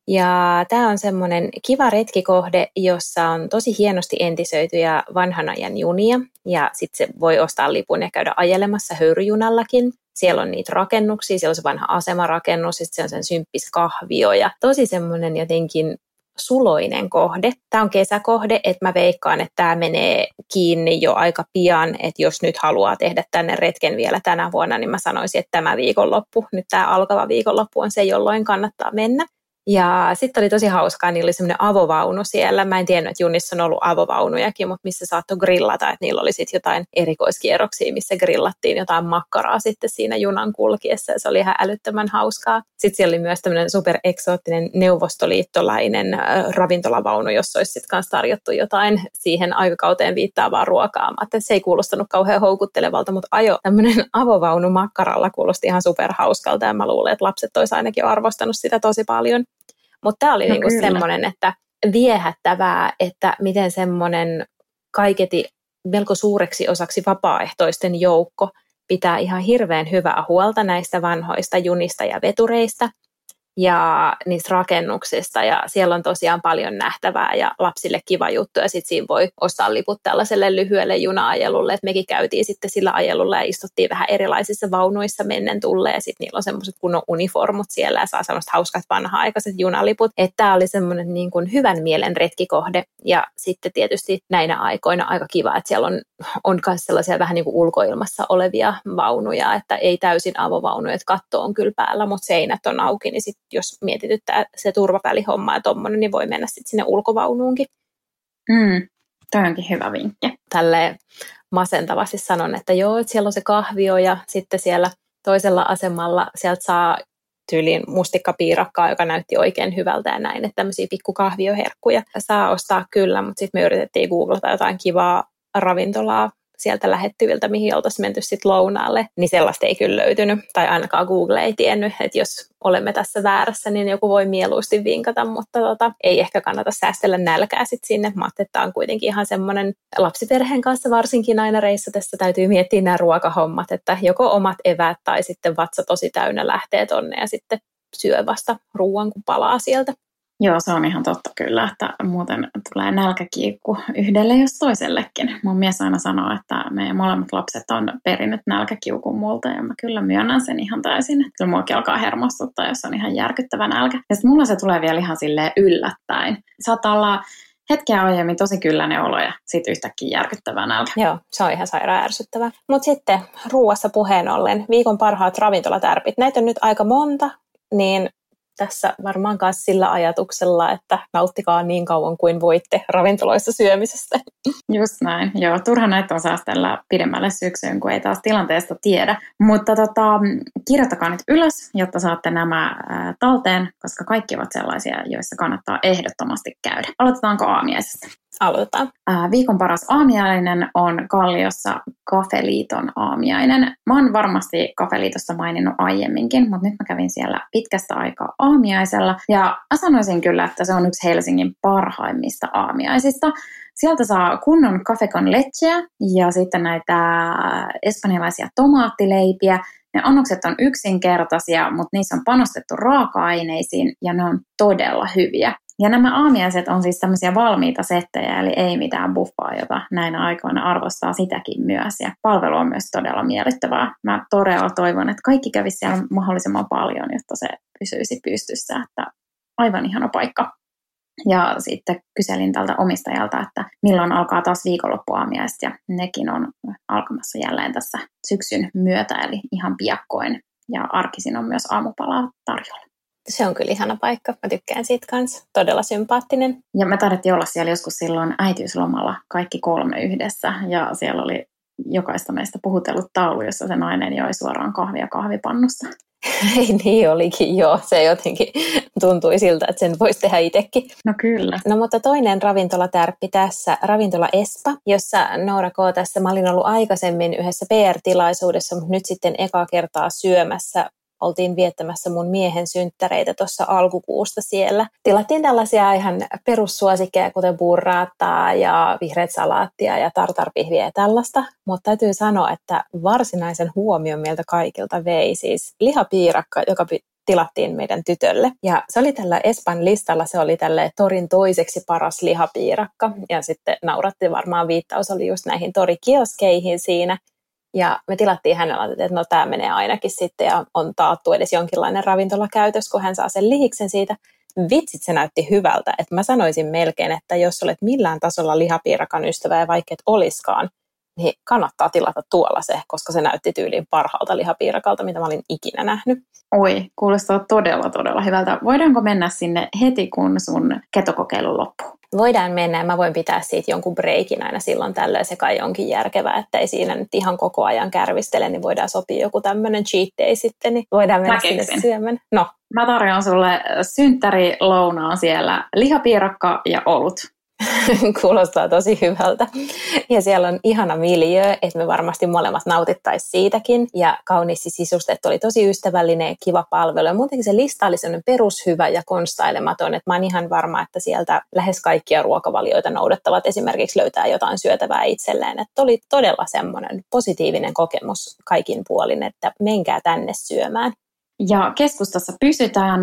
Ja tämä on semmoinen kiva retkikohde, jossa on tosi hienosti entisöityjä vanhan ajan junia. Ja sitten se voi ostaa lipun ja käydä ajelemassa höyryjunallakin. Siellä on niitä rakennuksia, siellä on se vanha asemarakennus, sitten se on sen symppis kahvio ja tosi semmoinen jotenkin suloinen kohde. Tämä on kesäkohde, että mä veikkaan, että tämä menee kiinni jo aika pian, että jos nyt haluaa tehdä tänne retken vielä tänä vuonna, niin mä sanoisin, että tämä viikonloppu, nyt tämä alkava viikonloppu on se, jolloin kannattaa mennä. Ja sitten oli tosi hauskaa, niillä oli semmoinen avovaunu siellä. Mä en tiennyt, että junissa on ollut avovaunujakin, mutta missä saattoi grillata, että niillä oli sitten jotain erikoiskierroksia, missä grillattiin jotain makkaraa sitten siinä junan kulkiessa. Ja se oli ihan älyttömän hauskaa. Sitten siellä oli myös tämmöinen supereksoottinen neuvostoliittolainen ravintolavaunu, jossa olisi sitten kanssa tarjottu jotain siihen aikakauteen viittaavaa ruokaa. Mä että se ei kuulostanut kauhean houkuttelevalta, mutta ajo tämmöinen avovaunu makkaralla kuulosti ihan superhauskalta ja mä luulen, että lapset olisi ainakin arvostanut sitä tosi paljon. Mutta tämä oli no niinku semmoinen, että viehättävää, että miten semmoinen kaiketi melko suureksi osaksi vapaaehtoisten joukko pitää ihan hirveän hyvää huolta näistä vanhoista junista ja vetureista – ja niistä rakennuksista. Ja siellä on tosiaan paljon nähtävää ja lapsille kiva juttu. Ja sitten siinä voi ostaa liput tällaiselle lyhyelle juna-ajelulle, että mekin käytiin sitten sillä ajelulla ja istuttiin vähän erilaisissa vaunuissa mennen tulle ja sitten niillä on semmoiset kunnon uniformut siellä ja saa semmoiset hauskat vanha-aikaiset junaliput, että tämä oli semmoinen niin kuin hyvän mielen retkikohde. Ja sitten tietysti näinä aikoina aika kiva, että siellä on, on myös sellaisia vähän niin kuin ulkoilmassa olevia vaunuja, että ei täysin avovaunuja, että katto on kyllä päällä, mutta seinät on auki, niin sitten jos mietityttää se turvapälihomma ja tommonen, niin voi mennä sitten sinne ulkovaunuunkin. Mm, toi onkin hyvä vinkki. Tälle masentavasti sanon, että joo, että siellä on se kahvio ja sitten siellä toisella asemalla sieltä saa tyyliin mustikkapiirakkaa, joka näytti oikein hyvältä ja näin, että tämmöisiä pikkukahvioherkkuja saa ostaa kyllä, mutta sitten me yritettiin googlata jotain kivaa ravintolaa sieltä lähettyviltä, mihin oltaisiin menty sitten lounaalle, niin sellaista ei kyllä löytynyt, tai ainakaan Google ei tiennyt, että jos olemme tässä väärässä, niin joku voi mieluusti vinkata, mutta tota, ei ehkä kannata säästellä nälkää sitten sinne. Mä että tämä on kuitenkin ihan semmoinen lapsiperheen kanssa varsinkin aina reissatessa täytyy miettiä nämä ruokahommat, että joko omat evät tai sitten vatsa tosi täynnä lähtee tonne ja sitten syö vasta ruoan, kun palaa sieltä. Joo, se on ihan totta kyllä, että muuten tulee nälkäkiikku yhdelle jos toisellekin. Mun mies aina sanoo, että meidän molemmat lapset on perinnyt nälkäkiukun multa ja mä kyllä myönnän sen ihan täysin. Kyllä muakin alkaa hermostuttaa, jos on ihan järkyttävä nälkä. Ja sitten mulla se tulee vielä ihan silleen yllättäen. Saattaa olla hetkeä aiemmin tosi kylläinen olo ja sitten yhtäkkiä järkyttävää nälkä. Joo, se on ihan sairaan ärsyttävää. Mutta sitten ruuassa puheen ollen, viikon parhaat ravintolatärpit. Näitä on nyt aika monta, niin tässä varmaan myös sillä ajatuksella, että nauttikaa niin kauan kuin voitte ravintoloissa syömisestä. Just näin. Joo, turha näitä on säästellä pidemmälle syksyyn, kun ei taas tilanteesta tiedä. Mutta tota, kirjoittakaa nyt ylös, jotta saatte nämä talteen, koska kaikki ovat sellaisia, joissa kannattaa ehdottomasti käydä. Aloitetaanko aamiaisesta? Aloitetaan. Viikon paras aamiainen on Kalliossa Kafeliiton aamiainen. Mä oon varmasti Kafeliitosta maininnut aiemminkin, mutta nyt mä kävin siellä pitkästä aikaa aamiaisella. Ja mä sanoisin kyllä, että se on yksi Helsingin parhaimmista aamiaisista. Sieltä saa kunnon cafe con lecheä ja sitten näitä espanjalaisia tomaattileipiä. Ne annokset on yksinkertaisia, mutta niissä on panostettu raaka-aineisiin ja ne on todella hyviä. Ja nämä aamiaiset on siis tämmöisiä valmiita settejä, eli ei mitään buffaa, jota näinä aikoina arvostaa sitäkin myös. Ja palvelu on myös todella miellyttävää. Mä todella toivon, että kaikki kävisi siellä mahdollisimman paljon, jotta se pysyisi pystyssä. Että aivan ihana paikka. Ja sitten kyselin tältä omistajalta, että milloin alkaa taas viikonloppuaamiaiset, ja nekin on alkamassa jälleen tässä syksyn myötä, eli ihan piakkoin. Ja arkisin on myös aamupalaa tarjolla se on kyllä ihana paikka. Mä tykkään siitä kanssa. Todella sympaattinen. Ja me taidettiin olla siellä joskus silloin äitiyslomalla kaikki kolme yhdessä. Ja siellä oli jokaista meistä puhutellut taulu, jossa se nainen joi suoraan kahvia kahvipannussa. Ei niin olikin, joo. Se jotenkin tuntui siltä, että sen voisi tehdä itsekin. No kyllä. No mutta toinen ravintolatärppi tässä, ravintola Espa, jossa Noora K. tässä, mä olin ollut aikaisemmin yhdessä PR-tilaisuudessa, mutta nyt sitten eka kertaa syömässä oltiin viettämässä mun miehen synttäreitä tuossa alkukuusta siellä. Tilattiin tällaisia ihan perussuosikkeja, kuten burraattaa ja vihreät salaattia ja tartarpihviä ja tällaista. Mutta täytyy sanoa, että varsinaisen huomion meiltä kaikilta vei siis lihapiirakka, joka tilattiin meidän tytölle. Ja se oli tällä Espan listalla, se oli tälle torin toiseksi paras lihapiirakka. Ja sitten nauratti varmaan viittaus oli just näihin torikioskeihin siinä. Ja me tilattiin hänellä, että no tämä menee ainakin sitten ja on taattu edes jonkinlainen ravintolakäytös, kun hän saa sen lihiksen siitä. Vitsit se näytti hyvältä, että mä sanoisin melkein, että jos olet millään tasolla lihapiirakan ystävä ja vaikka et oliskaan, niin kannattaa tilata tuolla se, koska se näytti tyyliin parhaalta lihapiirakalta, mitä mä olin ikinä nähnyt. Oi, kuulostaa todella, todella hyvältä. Voidaanko mennä sinne heti, kun sun ketokokeilu loppuu? Voidaan mennä ja mä voin pitää siitä jonkun breikin aina silloin tällöin, se kai onkin järkevää, että ei siinä nyt ihan koko ajan kärvistele, niin voidaan sopia joku tämmöinen cheat day sitten, niin voidaan mennä sinne syömään. No. Mä tarjoan sulle synttäri lounaan siellä lihapiirakka ja olut. Kuulostaa tosi hyvältä. Ja siellä on ihana miljö, että me varmasti molemmat nautittaisiin siitäkin. Ja kauniisti sisustettu oli tosi ystävällinen kiva palvelu. Ja muutenkin se lista oli sellainen perushyvä ja konstailematon, että mä oon ihan varma, että sieltä lähes kaikkia ruokavalioita noudattavat esimerkiksi löytää jotain syötävää itselleen. Että oli todella semmoinen positiivinen kokemus kaikin puolin, että menkää tänne syömään. Ja keskustassa pysytään.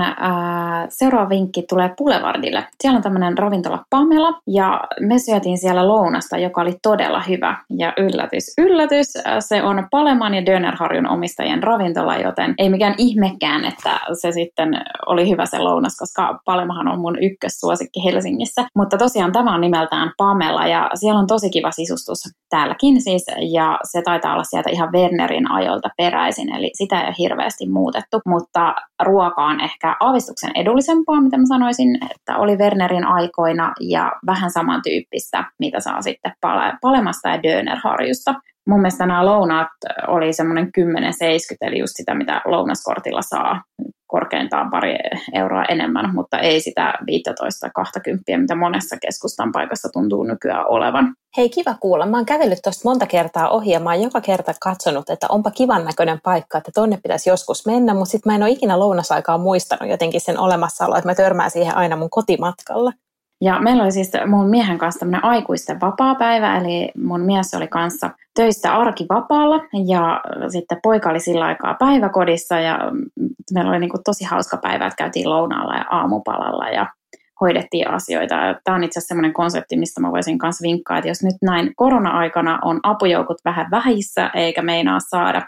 Seuraava vinkki tulee Boulevardille. Siellä on tämmöinen ravintola Pamela ja me syötiin siellä lounasta, joka oli todella hyvä. Ja yllätys, yllätys, se on Paleman ja Dönerharjun omistajien ravintola, joten ei mikään ihmekään, että se sitten oli hyvä se lounas, koska Palemahan on mun ykkössuosikki Helsingissä. Mutta tosiaan tämä on nimeltään Pamela ja siellä on tosi kiva sisustus täälläkin siis ja se taitaa olla sieltä ihan Wernerin ajolta peräisin, eli sitä ei ole hirveästi muutettu mutta ruoka on ehkä aavistuksen edullisempaa, mitä mä sanoisin, että oli Wernerin aikoina ja vähän samantyyppistä, mitä saa sitten pale- Palemasta ja Dönerharjusta. Mun mielestä nämä lounaat oli semmoinen 10-70, eli just sitä, mitä lounaskortilla saa korkeintaan pari euroa enemmän, mutta ei sitä 15-20, mitä monessa keskustan paikassa tuntuu nykyään olevan. Hei, kiva kuulla. Mä oon kävellyt tuosta monta kertaa ohi ja mä oon joka kerta katsonut, että onpa kivan näköinen paikka, että tonne pitäisi joskus mennä, mutta sitten mä en ole ikinä lounasaikaa muistanut jotenkin sen olemassaoloa, että mä törmään siihen aina mun kotimatkalla. Ja meillä oli siis mun miehen kanssa tämmöinen aikuisten vapaa-päivä, eli mun mies oli kanssa töistä arkivapaalla ja sitten poika oli sillä aikaa päiväkodissa ja meillä oli niin kuin tosi hauska päivä, että käytiin lounaalla ja aamupalalla ja hoidettiin asioita. Tämä on itse asiassa sellainen konsepti, mistä mä voisin kanssa vinkkaa, että jos nyt näin korona-aikana on apujoukot vähän vähissä eikä meinaa saada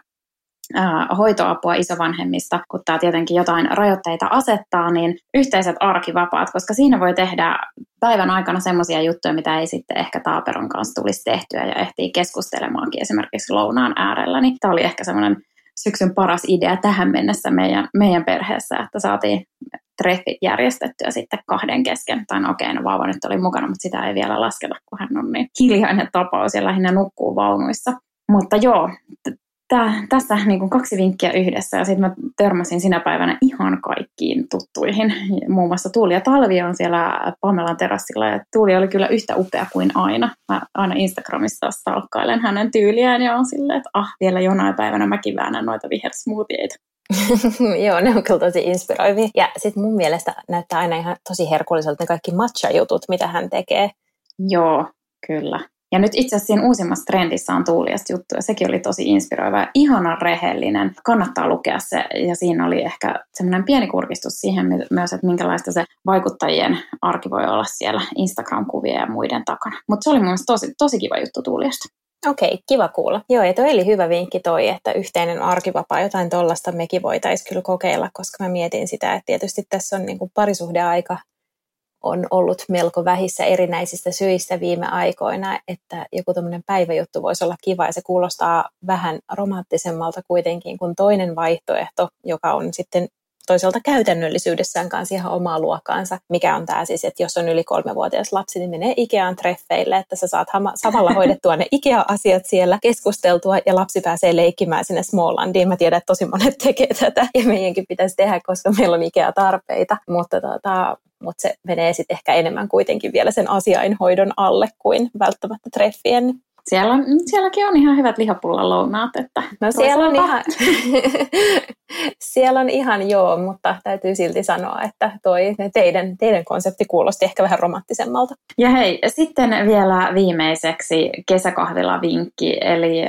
hoitoapua isovanhemmista, kun tämä tietenkin jotain rajoitteita asettaa, niin yhteiset arkivapaat, koska siinä voi tehdä päivän aikana semmoisia juttuja, mitä ei sitten ehkä taaperon kanssa tulisi tehtyä ja ehtii keskustelemaankin esimerkiksi lounaan äärellä, niin tämä oli ehkä semmoinen syksyn paras idea tähän mennessä meidän, meidän perheessä, että saatiin treffit järjestettyä sitten kahden kesken. Tai no okei, no vauva nyt oli mukana, mutta sitä ei vielä lasketa, kun hän on niin hiljainen tapaus ja lähinnä nukkuu vaunuissa. Mutta joo, tää, tässä niin kuin kaksi vinkkiä yhdessä ja sitten mä törmäsin sinä päivänä ihan kaikkiin tuttuihin. Muun muassa Tuuli ja Talvi on siellä Pamelan terassilla ja Tuuli oli kyllä yhtä upea kuin aina. Mä aina Instagramissa stalkkailen hänen tyyliään ja on silleen, että ah, vielä jonain päivänä mäkin väännän noita vihersmoothieita. Joo, ne on kyllä tosi inspiroivia. Ja sitten mun mielestä näyttää aina ihan tosi herkulliselta ne kaikki matcha-jutut, mitä hän tekee. Joo, kyllä. Ja nyt itse asiassa siinä uusimmassa trendissä on Tuuliasta juttu, ja sekin oli tosi inspiroiva ja ihanan rehellinen. Kannattaa lukea se, ja siinä oli ehkä semmoinen pieni kurkistus siihen myös, että minkälaista se vaikuttajien arki voi olla siellä Instagram-kuvien ja muiden takana. Mutta se oli mun tosi, tosi kiva juttu Tuuliasta. Okei, kiva kuulla. Joo, ja toi oli hyvä vinkki toi, että yhteinen arkivapaa, jotain tollasta mekin voitaisiin kyllä kokeilla, koska mä mietin sitä, että tietysti tässä on niin kuin parisuhdeaika on ollut melko vähissä erinäisistä syistä viime aikoina, että joku tämmöinen päiväjuttu voisi olla kiva. Ja se kuulostaa vähän romanttisemmalta kuitenkin kuin toinen vaihtoehto, joka on sitten toisaalta käytännöllisyydessään kanssa ihan omaa luokkaansa, mikä on tämä siis, että jos on yli kolmevuotias lapsi, niin menee Ikeaan treffeille, että sä saat hama, samalla hoidettua ne Ikea-asiat siellä, keskusteltua ja lapsi pääsee leikkimään sinne Smalllandiin. Mä tiedän, että tosi monet tekee tätä ja meidänkin pitäisi tehdä, koska meillä on Ikea-tarpeita, mutta tota, mutta se menee sitten ehkä enemmän kuitenkin vielä sen asiainhoidon alle kuin välttämättä treffien. Siellä, sielläkin on ihan hyvät lihapullan lounaat. Että no siellä on, ihan, siellä on ihan joo, mutta täytyy silti sanoa, että toi teidän, teidän konsepti kuulosti ehkä vähän romanttisemmalta. Ja hei, sitten vielä viimeiseksi kesäkahvila vinkki, eli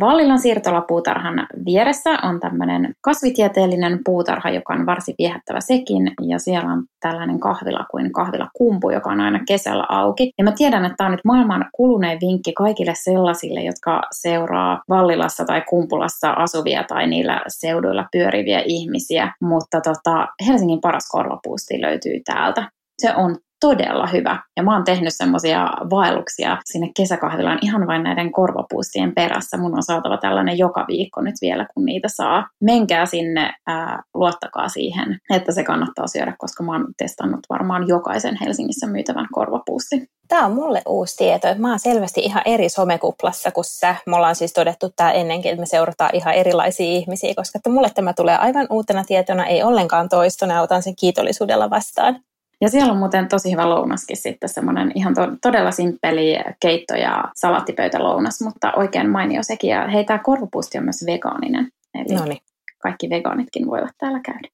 Vallilan siirtolapuutarhan vieressä on tämmöinen kasvitieteellinen puutarha, joka on varsin viehättävä sekin, ja siellä on tällainen kahvila kuin kahvilakumpu, joka on aina kesällä auki. Ja mä tiedän, että tämä on nyt maailman kulunein vinkki kaikille sellaisille, jotka seuraa Vallilassa tai Kumpulassa asuvia tai niillä seuduilla pyöriviä ihmisiä, mutta tota, Helsingin paras korvapuusti löytyy täältä. Se on todella hyvä. Ja mä oon tehnyt semmoisia vaelluksia sinne kesäkahvilaan ihan vain näiden korvapuustien perässä. Mun on saatava tällainen joka viikko nyt vielä, kun niitä saa. Menkää sinne, ää, luottakaa siihen, että se kannattaa syödä, koska mä oon testannut varmaan jokaisen Helsingissä myytävän korvapuustin. Tämä on mulle uusi tieto, että mä oon selvästi ihan eri somekuplassa kuin sä. Me ollaan siis todettu tämä ennenkin, että me seurataan ihan erilaisia ihmisiä, koska että mulle tämä tulee aivan uutena tietona, ei ollenkaan toistona otan sen kiitollisuudella vastaan. Ja siellä on muuten tosi hyvä lounaskin sitten, semmoinen ihan to- todella simppeli keitto- ja salattipöytälounas, mutta oikein mainio sekin. Ja hei, tämä korvapuusti on myös vegaaninen, eli Noniin. kaikki vegaanitkin voivat täällä käydä.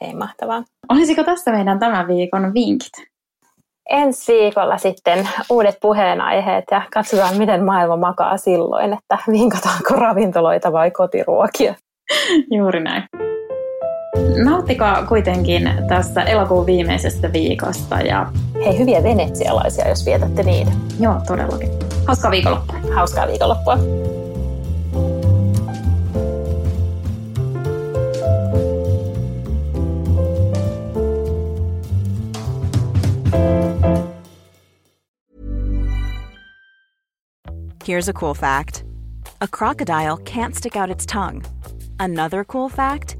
Hei, mahtavaa. Olisiko tässä meidän tämän viikon vinkit? Ensi viikolla sitten uudet puheenaiheet ja katsotaan, miten maailma makaa silloin, että vinkataanko ravintoloita vai kotiruokia. Juuri näin. Nauttikaa kuitenkin tästä elokuun viimeisestä viikosta. Ja... Hei, hyviä venetsialaisia, jos vietätte niitä. Joo, todellakin. Hauskaa viikonloppua. Hauskaa viikonloppua. Here's a cool fact. A crocodile can't stick out its tongue. Another cool fact